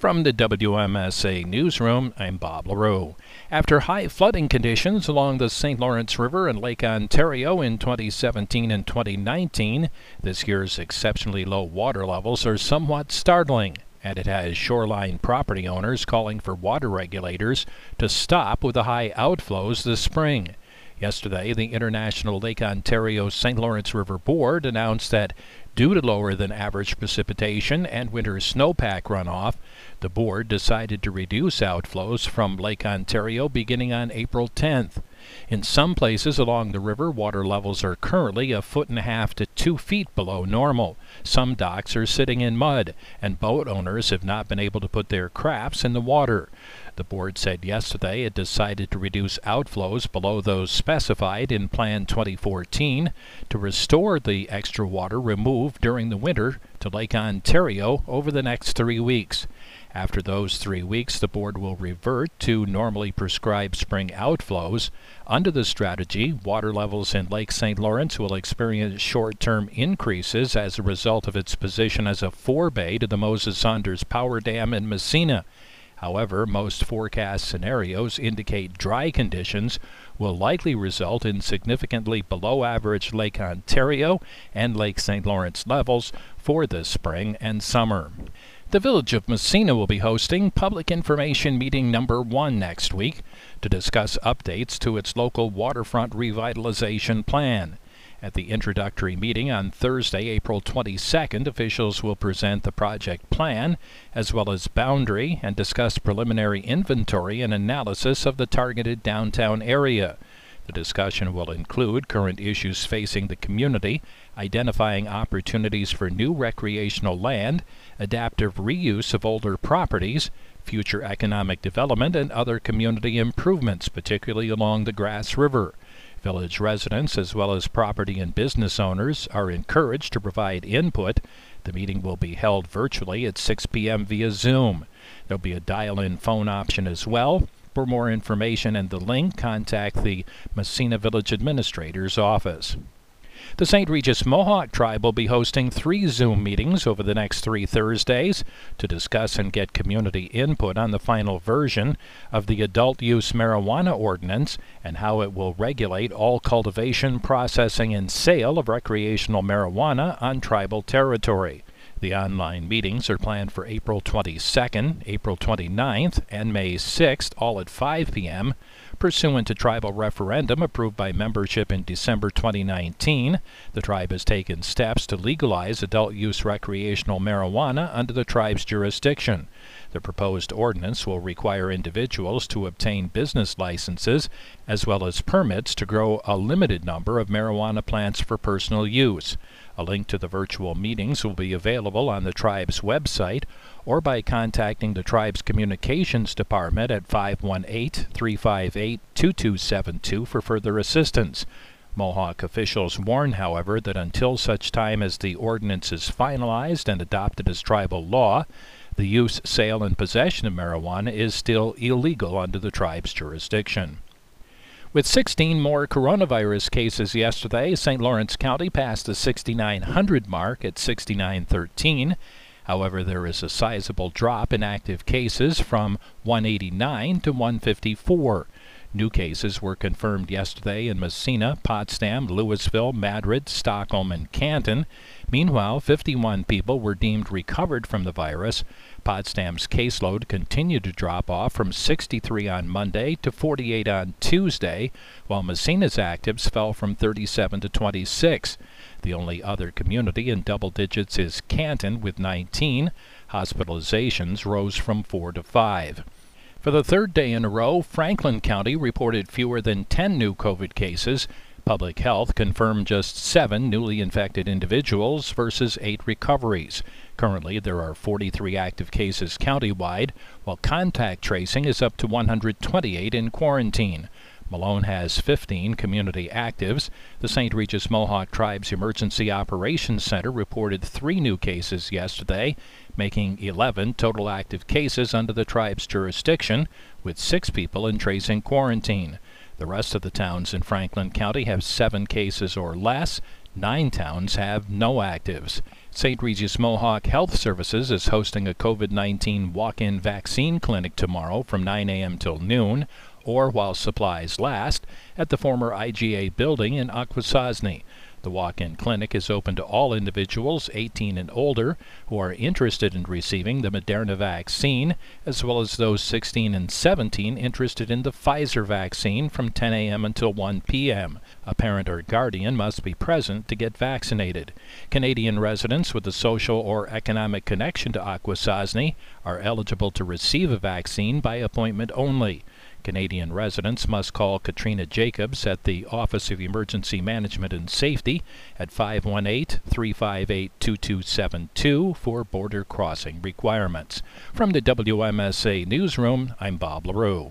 From the WMSA Newsroom, I'm Bob LaRue. After high flooding conditions along the St. Lawrence River and Lake Ontario in 2017 and 2019, this year's exceptionally low water levels are somewhat startling, and it has shoreline property owners calling for water regulators to stop with the high outflows this spring. Yesterday, the International Lake Ontario St. Lawrence River Board announced that due to lower than average precipitation and winter snowpack runoff, the board decided to reduce outflows from Lake Ontario beginning on April 10th. In some places along the river, water levels are currently a foot and a half to two feet below normal. Some docks are sitting in mud, and boat owners have not been able to put their crafts in the water. The board said yesterday it decided to reduce outflows below those specified in Plan 2014 to restore the extra water removed during the winter to Lake Ontario over the next three weeks. After those three weeks, the board will revert to normally prescribed spring outflows. Under the strategy, water levels in Lake St. Lawrence will experience short term increases as a result of its position as a forebay to the Moses Saunders Power Dam in Massena. However, most forecast scenarios indicate dry conditions will likely result in significantly below average Lake Ontario and Lake St. Lawrence levels for this spring and summer. The Village of Massena will be hosting Public Information Meeting number one next week to discuss updates to its local waterfront revitalization plan. At the introductory meeting on Thursday, April 22nd, officials will present the project plan as well as boundary and discuss preliminary inventory and analysis of the targeted downtown area. The discussion will include current issues facing the community, identifying opportunities for new recreational land, adaptive reuse of older properties, future economic development, and other community improvements, particularly along the Grass River. Village residents, as well as property and business owners, are encouraged to provide input. The meeting will be held virtually at 6 p.m. via Zoom. There'll be a dial in phone option as well. For more information and the link, contact the Massena Village Administrator's office. The St. Regis Mohawk Tribe will be hosting three Zoom meetings over the next three Thursdays to discuss and get community input on the final version of the adult use marijuana ordinance and how it will regulate all cultivation, processing, and sale of recreational marijuana on tribal territory. The online meetings are planned for April 22nd, April 29th, and May 6th, all at 5 p.m. Pursuant to tribal referendum approved by membership in December 2019, the tribe has taken steps to legalize adult use recreational marijuana under the tribe's jurisdiction. The proposed ordinance will require individuals to obtain business licenses as well as permits to grow a limited number of marijuana plants for personal use. A link to the virtual meetings will be available on the tribe's website or by contacting the tribe's communications department at 518 358 2272 for further assistance. Mohawk officials warn, however, that until such time as the ordinance is finalized and adopted as tribal law, the use, sale, and possession of marijuana is still illegal under the tribe's jurisdiction. With 16 more coronavirus cases yesterday, St. Lawrence County passed the 6,900 mark at 6,913. However, there is a sizable drop in active cases from 189 to 154. New cases were confirmed yesterday in Massena, Potsdam, Louisville, Madrid, Stockholm, and Canton. Meanwhile, 51 people were deemed recovered from the virus. Potsdam's caseload continued to drop off from 63 on Monday to 48 on Tuesday, while Massena's actives fell from 37 to 26. The only other community in double digits is Canton with 19. Hospitalizations rose from 4 to 5. For the third day in a row, Franklin County reported fewer than 10 new COVID cases. Public Health confirmed just seven newly infected individuals versus eight recoveries. Currently, there are 43 active cases countywide, while contact tracing is up to 128 in quarantine. Malone has 15 community actives. The St. Regis Mohawk Tribe's Emergency Operations Center reported three new cases yesterday, making 11 total active cases under the tribe's jurisdiction, with six people in tracing quarantine. The rest of the towns in Franklin County have seven cases or less. Nine towns have no actives. St. Regis Mohawk Health Services is hosting a COVID 19 walk in vaccine clinic tomorrow from 9 a.m. till noon, or while supplies last, at the former IGA building in Akwesasne. The walk in clinic is open to all individuals 18 and older who are interested in receiving the Moderna vaccine, as well as those 16 and 17 interested in the Pfizer vaccine from 10 a.m. until 1 p.m. A parent or guardian must be present to get vaccinated. Canadian residents with a social or economic connection to Akwesasne are eligible to receive a vaccine by appointment only. Canadian residents must call Katrina Jacobs at the Office of Emergency Management and Safety at 518 358 2272 for border crossing requirements. From the WMSA Newsroom, I'm Bob LaRue.